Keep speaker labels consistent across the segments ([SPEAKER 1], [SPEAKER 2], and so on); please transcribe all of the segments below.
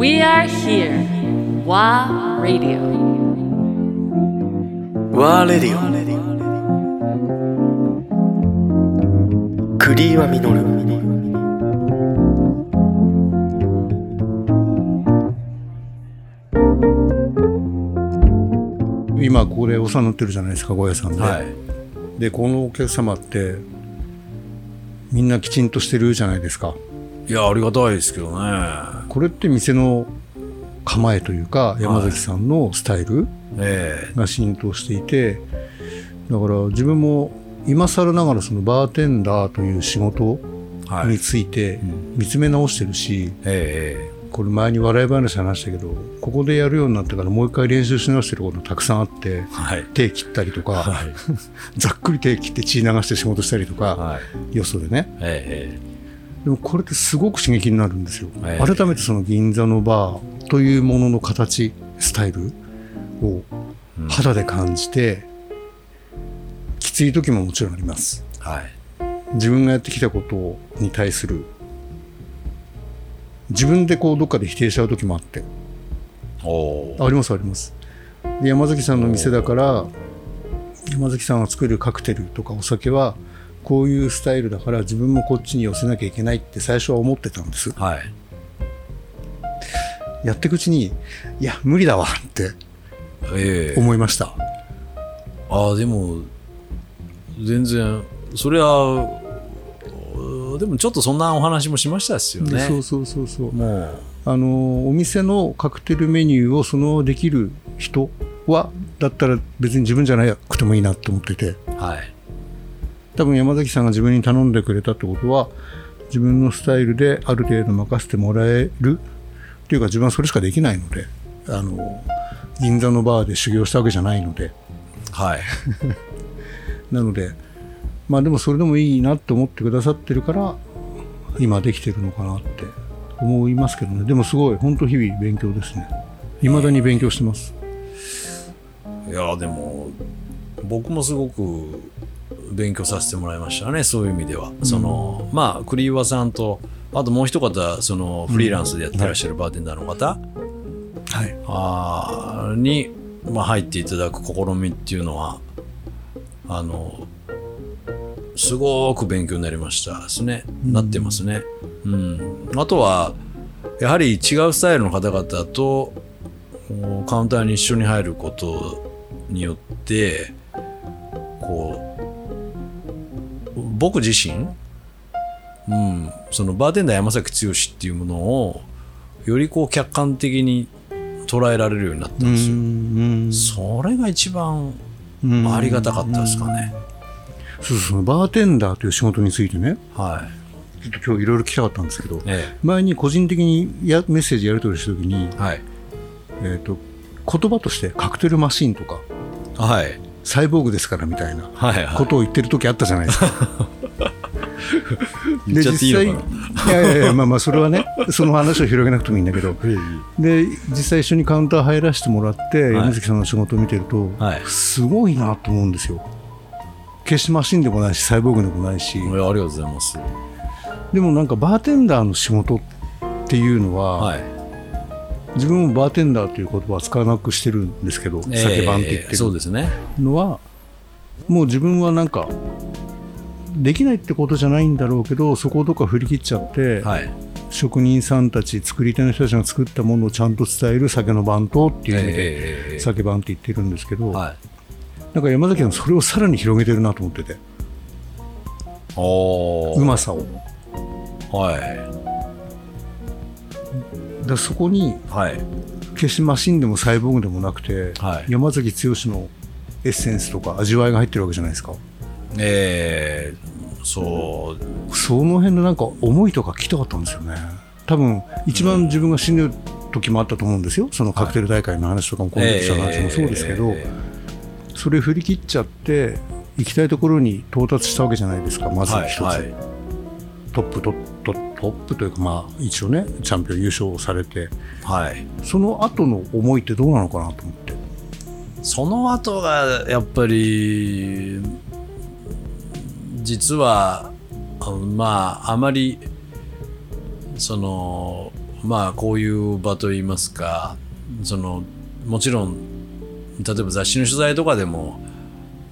[SPEAKER 1] We are here. WA Radio.
[SPEAKER 2] ワーレディオクリーはミノル
[SPEAKER 3] 今ここでお世話になってるじゃないですか、ゴ屋さんで。
[SPEAKER 4] はい。
[SPEAKER 3] で、このお客様って、みんなきちんとしてるじゃないですか。
[SPEAKER 4] いや、ありがたいですけどね。
[SPEAKER 3] これって店の構えというか、山崎さんのスタイル
[SPEAKER 4] え
[SPEAKER 3] が浸透していて、だから自分も今更ながらそのバーテンダーという仕事。について見つめ直してるし、
[SPEAKER 4] え
[SPEAKER 3] これ前に笑い話話したけど、ここでやるようになってからもう一回練習し直してることたくさんあって
[SPEAKER 4] え、はい。
[SPEAKER 3] 手切ったりとか、
[SPEAKER 4] はい。
[SPEAKER 3] ざっくり手切って血流して仕事したりとか、
[SPEAKER 4] はい。
[SPEAKER 3] よそでね。
[SPEAKER 4] え
[SPEAKER 3] でもこれってすごく刺激になるんですよ。
[SPEAKER 4] ええ
[SPEAKER 3] 改めてその銀座のバーというものの形、スタイルを肌で感じて、きつい時ももちろんあります。
[SPEAKER 4] えはい。
[SPEAKER 3] 自分がやってきたことに対する、自分でこうどっかで否定しちゃう時もあって、ありますあります。で山崎さんの店だから、山崎さんが作るカクテルとかお酒は、こういうスタイルだから自分もこっちに寄せなきゃいけないって最初は思ってたんです。
[SPEAKER 4] はい。
[SPEAKER 3] やっていくうちに、いや、無理だわって
[SPEAKER 4] ええ
[SPEAKER 3] 思いました。
[SPEAKER 4] ああ、でも、全然、それは、うでもちょっとそんなお話もしましたですよね。
[SPEAKER 3] そうそうそうそう。
[SPEAKER 4] もう、
[SPEAKER 3] あの、お店のカクテルメニューをそのできる人は、だったら別に自分じゃなくてもいいなと思ってて、
[SPEAKER 4] はい。
[SPEAKER 3] 多分山崎さんが自分に頼んでくれたってことは、自分のスタイルである程度任せてもらえるっていうか自分はそれしかできないので、あの、銀座のバーで修行したわけじゃないので、
[SPEAKER 4] はい。
[SPEAKER 3] なので、まあでもそれでもいいなって思ってくださってるから、今できてるのかなって思いますけどね。でもすごい、本当日々勉強ですね。未だに勉強してます。
[SPEAKER 4] いや、でも、僕もすごく勉強させてもらいましたね、そういう意味では。その、まあ、栗岩さんと、あともう一方、その、フリーランスでやってらっしゃるバーテンダーの方、
[SPEAKER 3] はい。
[SPEAKER 4] あーに、まあ、入っていただく試みっていうのは、あの、すごく勉強になりましたですね。なってますね。うん。あとは、やはり違うスタイルの方々と、カウンターに一緒に入ることによって、こう、僕自身、うん、そのバーテンダー山崎剛っていうものを、よりこう客観的に捉えられるようになったんですよ。
[SPEAKER 3] うん
[SPEAKER 4] それが一番
[SPEAKER 3] うん
[SPEAKER 4] ありがたかったですかね。
[SPEAKER 3] そうそう、バーテンダーという仕事についてね、
[SPEAKER 4] はい。
[SPEAKER 3] ちょっと今日いろいろ聞きたかったんですけど、
[SPEAKER 4] え
[SPEAKER 3] 前に個人的にやメッセージやり取りしたときに、
[SPEAKER 4] え。はい。
[SPEAKER 3] えっ、と、言葉としてカクテルマシンとか、
[SPEAKER 4] はい。
[SPEAKER 3] サイボーグですからみたいな
[SPEAKER 4] はいはい。
[SPEAKER 3] ことを言ってる時あったじゃないですか。
[SPEAKER 4] 言っちゃっていいのかな？
[SPEAKER 3] で実際いやいやいや、まあまあ、それはね、その話を広げなくてもいいんだけど、で、実際一緒にカウンター入らせてもらって、山崎さんの仕事を見てると、
[SPEAKER 4] はい
[SPEAKER 3] すごいなと思うんですよ。決してマシンでもないし、サイボーグでもないし、
[SPEAKER 4] ありがとうございます。
[SPEAKER 3] でもなんかバーテンダーの仕事っていうのは、
[SPEAKER 4] はい。
[SPEAKER 3] 自分もバーテンダーという言葉は使わなくしてるんですけど、酒番って言ってる。のは、もう自分はなんか、できないってことじゃないんだろうけど、そこをどっか振り切っちゃって、
[SPEAKER 4] はい。
[SPEAKER 3] 職人さんたち、作り手の人たちが作ったものをちゃんと伝える酒の番頭っていう意味で、
[SPEAKER 4] ええ
[SPEAKER 3] 酒番って言ってるんですけど、
[SPEAKER 4] はい。
[SPEAKER 3] なんか山崎さんそれをさらに広げてるなと思ってて、うまさを。
[SPEAKER 4] はい。
[SPEAKER 3] だそこに、
[SPEAKER 4] はい。
[SPEAKER 3] 決してマシンでもサイボーグでもなくて、
[SPEAKER 4] はい
[SPEAKER 3] 山崎剛のエッセンスとか味わいが入ってるわけじゃないですか。
[SPEAKER 4] ええそう。
[SPEAKER 3] その辺のなんか思いとか聞きたかったんですよね。多分一番自分が死ぬ時もあったと思うんですよ。そのカクテル大会の話とかもコンペティションの話もそうですけど、
[SPEAKER 4] え
[SPEAKER 3] それ振り切っちゃって行きたいところに到達したわけじゃないですか。まず
[SPEAKER 4] はい
[SPEAKER 3] 一つ、
[SPEAKER 4] はい。
[SPEAKER 3] トップトトトップというかまあ一応ねチャンピオン優勝されて、
[SPEAKER 4] はい。
[SPEAKER 3] その後の思いってどうなのかなと思って。
[SPEAKER 4] その後がやっぱり実はまああまりそのまあこういう場といいますかそのもちろん例えば雑誌の取材とかでも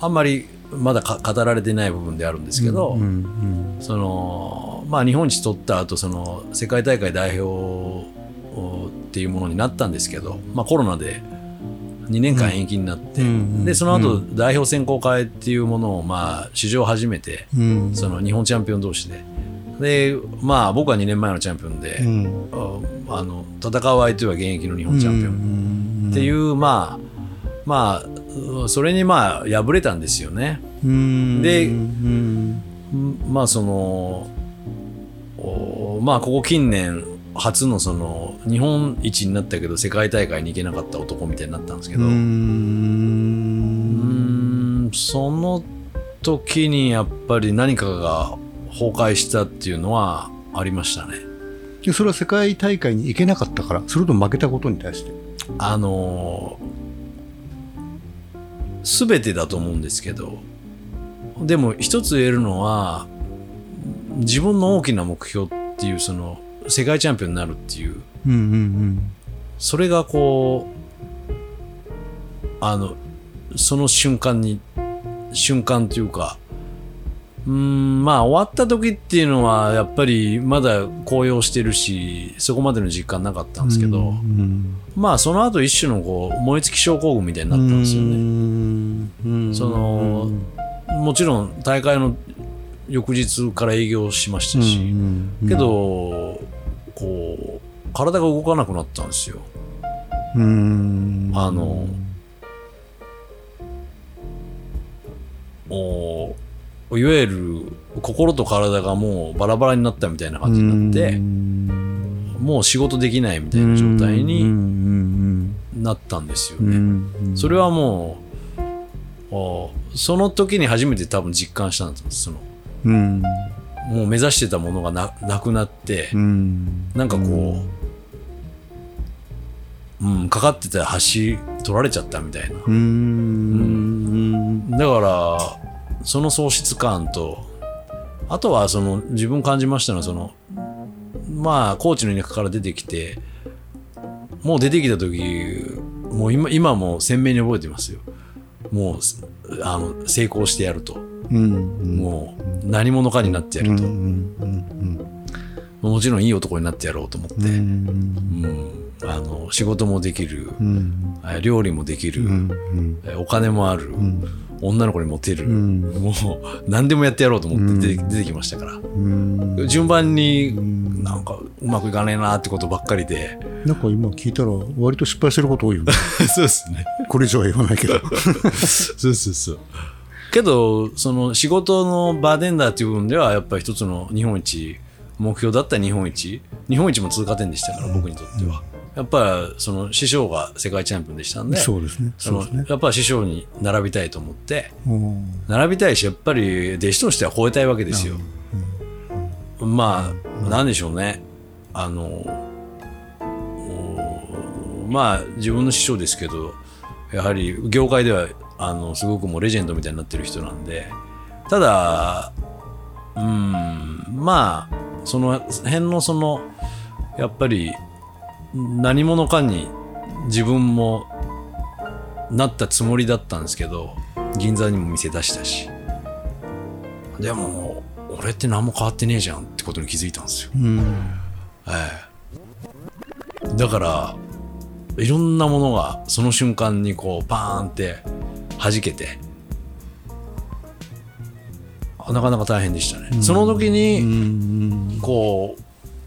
[SPEAKER 4] あんまりまだか語られてない部分であるんですけど、
[SPEAKER 3] うんうん
[SPEAKER 4] そのまあ日本一取った後その世界大会代表っていうものになったんですけど、まあ、コロナで2年間延期になって、
[SPEAKER 3] うんうん。
[SPEAKER 4] でその後代表選考会っていうものをまあ史上初めて
[SPEAKER 3] うん。
[SPEAKER 4] その日本チャンピオン同士で。でまあ僕は2年前のチャンピオンで、
[SPEAKER 3] うん。
[SPEAKER 4] ああの戦う相手は現役の日本チャンピオン。っていう、まあまあそれにまあ敗れたんですよね。
[SPEAKER 3] うん。
[SPEAKER 4] で
[SPEAKER 3] うん。
[SPEAKER 4] まあそのおまあここ近年初のその日本一になったけど世界大会に行けなかった男みたいになったんですけど、
[SPEAKER 3] う
[SPEAKER 4] うんその時にやっぱり何かが崩壊したっていうのはありましたね。
[SPEAKER 3] でそれは世界大会に行けなかったからそれとも負けたことに対して。
[SPEAKER 4] あのー、全てだと思うんですけど。でも一つ言えるのは自分の大きな目標っていうその世界チャンピオンになるっていう。
[SPEAKER 3] うんうん
[SPEAKER 4] それがこうあのその瞬間に瞬間というかうーんまあ終わった時っていうのはやっぱりまだ高揚してるしそこまでの実感なかったんですけど、
[SPEAKER 3] うん
[SPEAKER 4] まあその後一種のこう燃え尽き症候群みたいになったんですよね。
[SPEAKER 3] ね
[SPEAKER 4] そのもちろん大会の翌日から営業しましたし、けどこう体が動かなくなったんですよ。
[SPEAKER 3] うん。
[SPEAKER 4] あのおいわゆる心と体がもうバラバラになったみたいな感じになって、もう仕事できないみたいな状態になったんですよね。それはもうおその時に初めて多分実感したんですその
[SPEAKER 3] うん。
[SPEAKER 4] もう目指してたものがななくなって、
[SPEAKER 3] うん。
[SPEAKER 4] なんかこう、うん、かかってた橋取られちゃったみたいな。
[SPEAKER 3] うん
[SPEAKER 4] だから、その喪失感と、あとはその自分感じましたのは、その、まあ、コーチの田舎から出てきて、もう出てきた時、もう今今も鮮明に覚えてますよ。もう、あの、成功してやると。
[SPEAKER 3] うん
[SPEAKER 4] もう、何者かになってやると。
[SPEAKER 3] うん
[SPEAKER 4] もちろんいい男になってやろうと思って、
[SPEAKER 3] うん。
[SPEAKER 4] うん。あの仕事もできる、
[SPEAKER 3] うん。
[SPEAKER 4] え料理もできる、
[SPEAKER 3] うん。
[SPEAKER 4] えお金もある、女の子にモテる、
[SPEAKER 3] ん。
[SPEAKER 4] もう何でもやってやろうと思って出て,、きましたから、
[SPEAKER 3] うん。
[SPEAKER 4] 順番になんかうまくいかねえなってことばっかりで、
[SPEAKER 3] なんか今聞いたら割と失敗すること多いよね。
[SPEAKER 4] そうですね。
[SPEAKER 3] これ以上は言わないけど。
[SPEAKER 4] そうそうそうけどその仕事のバーテンダーっていう部分ではやっぱり一つの日本一目標だった日本一？日本一も通過点でしたから僕にとっては、やっぱりその師匠が世界チャンピオンでしたんで
[SPEAKER 3] そうですね。
[SPEAKER 4] その
[SPEAKER 3] そうですね。
[SPEAKER 4] やっぱり師匠に並びたいと思って
[SPEAKER 3] うん。
[SPEAKER 4] 並びたいしやっぱり弟子としては超えたいわけですよ、まあなんでしょうね。あのおまあ自分の師匠ですけどやはり業界ではあのすごくもうレジェンドみたいになってる人なんでただうんまあその辺のそのやっぱり何者かに自分もなったつもりだったんですけど銀座にも店出したし。でも俺って何も変わってねえじゃんってことに気づいたんですよ、
[SPEAKER 3] うん。
[SPEAKER 4] ええ、だからいろんなものがその瞬間にこうパーンって弾けてなかなか大変でしたね、その時
[SPEAKER 3] う
[SPEAKER 4] に
[SPEAKER 3] ん
[SPEAKER 4] こ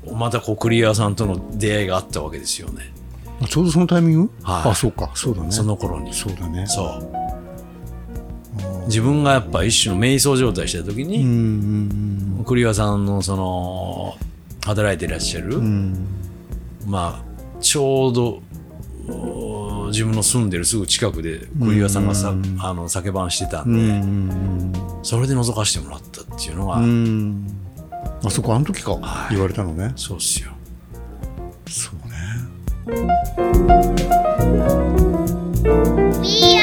[SPEAKER 4] うまたこうクリアさんとの出会いがあったわけですよね。
[SPEAKER 3] あちょうどそのタイミング？
[SPEAKER 4] はい。
[SPEAKER 3] あそうか。そうだね。
[SPEAKER 4] その頃に。
[SPEAKER 3] そうだね。
[SPEAKER 4] そう。自分がやっぱ一種の瞑想状態してた時
[SPEAKER 3] うんう
[SPEAKER 4] に、
[SPEAKER 3] ん
[SPEAKER 4] クリアさんのその働いていらっしゃる、
[SPEAKER 3] うん。
[SPEAKER 4] まあちょうどお自分の住んでるすぐ近くでクリアさんがさ、あの酒番してた
[SPEAKER 3] うんん
[SPEAKER 4] で、
[SPEAKER 3] うん
[SPEAKER 4] それで覗かしてもらったっていうのが、
[SPEAKER 3] うん。あそこあの時か。
[SPEAKER 4] はい。
[SPEAKER 3] 言われたのね。
[SPEAKER 4] そうっすよ。
[SPEAKER 3] そうね。
[SPEAKER 2] We